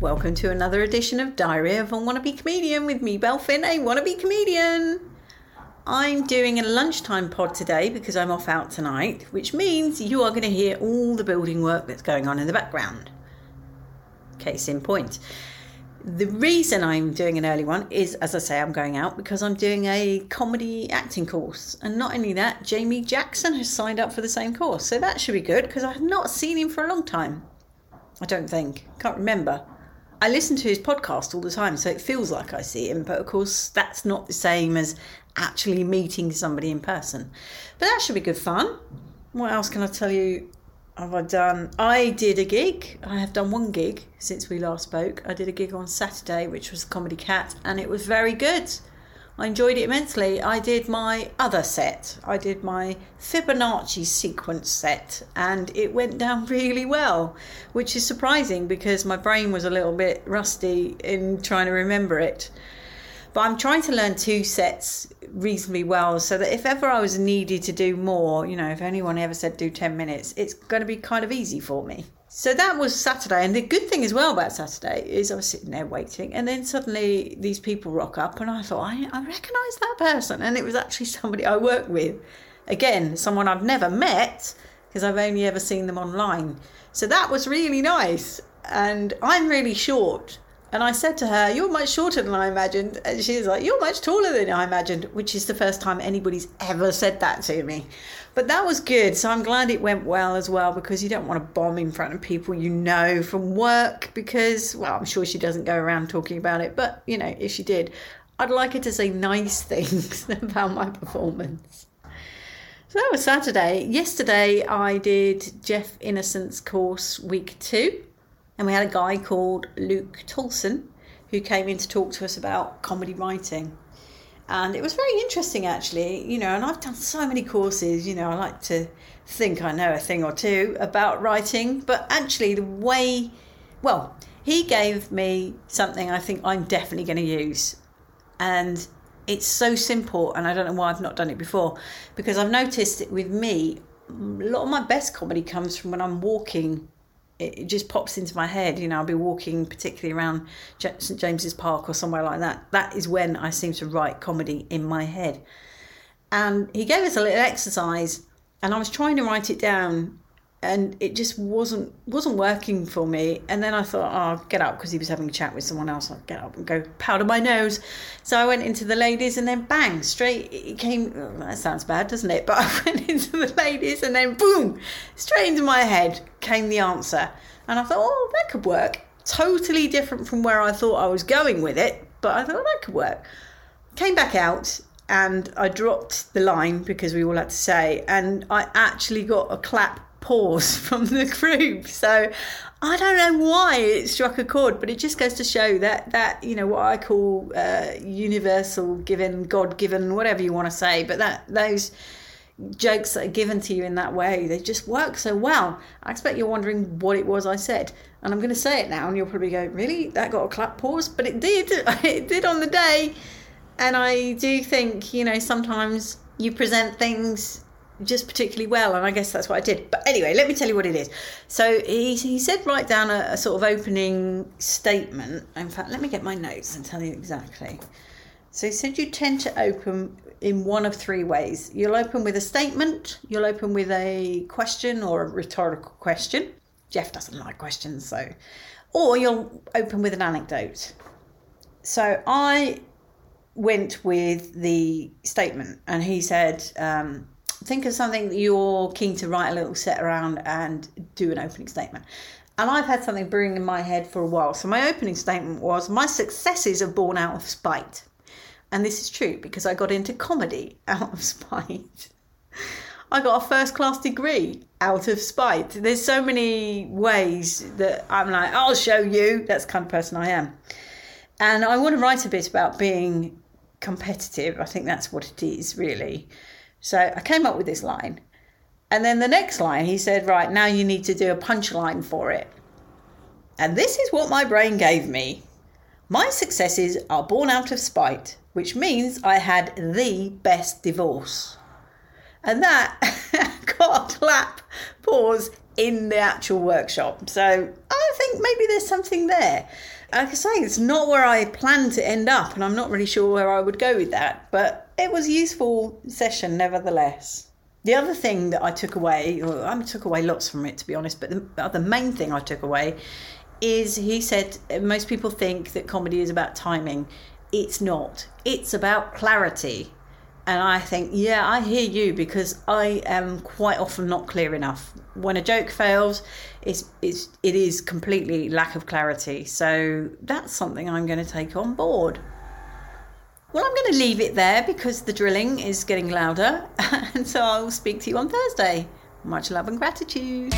Welcome to another edition of Diary of a Wannabe Comedian with me, Belfin, a wannabe comedian. I'm doing a lunchtime pod today because I'm off out tonight, which means you are going to hear all the building work that's going on in the background. Case in point. The reason I'm doing an early one is, as I say, I'm going out because I'm doing a comedy acting course. And not only that, Jamie Jackson has signed up for the same course. So that should be good because I have not seen him for a long time. I don't think. Can't remember. I listen to his podcast all the time, so it feels like I see him, but of course, that's not the same as actually meeting somebody in person. But that should be good fun. What else can I tell you? Have I done? I did a gig. I have done one gig since we last spoke. I did a gig on Saturday, which was Comedy Cat, and it was very good. I enjoyed it immensely. I did my other set. I did my Fibonacci sequence set, and it went down really well, which is surprising because my brain was a little bit rusty in trying to remember it. But I'm trying to learn two sets reasonably well so that if ever I was needed to do more, you know, if anyone ever said do 10 minutes, it's going to be kind of easy for me. So that was Saturday. And the good thing as well about Saturday is I was sitting there waiting, and then suddenly these people rock up, and I thought, I, I recognise that person. And it was actually somebody I work with. Again, someone I've never met because I've only ever seen them online. So that was really nice. And I'm really short. And I said to her, You're much shorter than I imagined. And she was like, You're much taller than I imagined, which is the first time anybody's ever said that to me. But that was good. So I'm glad it went well as well because you don't want to bomb in front of people you know from work because, well, I'm sure she doesn't go around talking about it. But, you know, if she did, I'd like her to say nice things about my performance. So that was Saturday. Yesterday I did Jeff Innocent's course week two and we had a guy called Luke Toulson who came in to talk to us about comedy writing. And it was very interesting, actually, you know. And I've done so many courses, you know. I like to think I know a thing or two about writing, but actually, the way, well, he gave me something I think I'm definitely going to use. And it's so simple, and I don't know why I've not done it before, because I've noticed it with me. A lot of my best comedy comes from when I'm walking it just pops into my head. You know, I'll be walking, particularly around St James's Park or somewhere like that. That is when I seem to write comedy in my head. And he gave us a little exercise, and I was trying to write it down, and it just wasn't wasn't working for me. And then I thought, oh, I'll get up because he was having a chat with someone else. I'll get up and go powder my nose. So I went into the ladies, and then bang, straight it came. Oh, that sounds bad, doesn't it? But I went into the ladies, and then boom, straight into my head came the answer. And I thought, oh, that could work. Totally different from where I thought I was going with it, but I thought oh, that could work. Came back out and I dropped the line because we all had to say, and I actually got a clap pause from the group. So I don't know why it struck a chord, but it just goes to show that that you know what I call uh, universal, given, God given, whatever you want to say, but that those jokes that are given to you in that way they just work so well. I expect you're wondering what it was i said and i'm going to say it now and you'll probably go really? That got a clap pause? But it did it did on the day. And i do think you know sometimes you present things just particularly well, and I guess that's what I did. But anyway, let me tell you what it is. So he, he said write down a, a sort of opening statement. In fact, let me get my notes and tell you exactly. So he said you tend to open in one of three ways. You'll open with a statement, you'll open with a question or a rhetorical question. Jeff doesn't like questions, so. Or you'll open with an anecdote. So I went with the statement, and he said, um, think of something that you're keen to write a little set around and do an opening statement. And I've had something brewing in my head for a while. So my opening statement was my successes are born out of spite. And this is true because I got into comedy out of spite. I got a first class degree out of spite. There's so many ways that I'm like, I'll show you. That's the kind of person I am. And I want to write a bit about being competitive. I think that's what it is, really. So I came up with this line. And then the next line, he said, Right, now you need to do a punchline for it. And this is what my brain gave me. My successes are born out of spite, which means I had the best divorce. And that got a clap pause in the actual workshop. So I think maybe there's something there. Like I say, it's not where I planned to end up, and I'm not really sure where I would go with that. But it was a useful session, nevertheless. The other thing that I took away, I took away lots from it to be honest, but the, the main thing I took away is he said most people think that comedy is about timing. It's not. It's about clarity. And I think, yeah, I hear you because I am quite often not clear enough. When a joke fails, it's, it's, it is completely lack of clarity. So that's something I'm going to take on board. Well, I'm going to leave it there because the drilling is getting louder. And so I'll speak to you on Thursday. Much love and gratitude.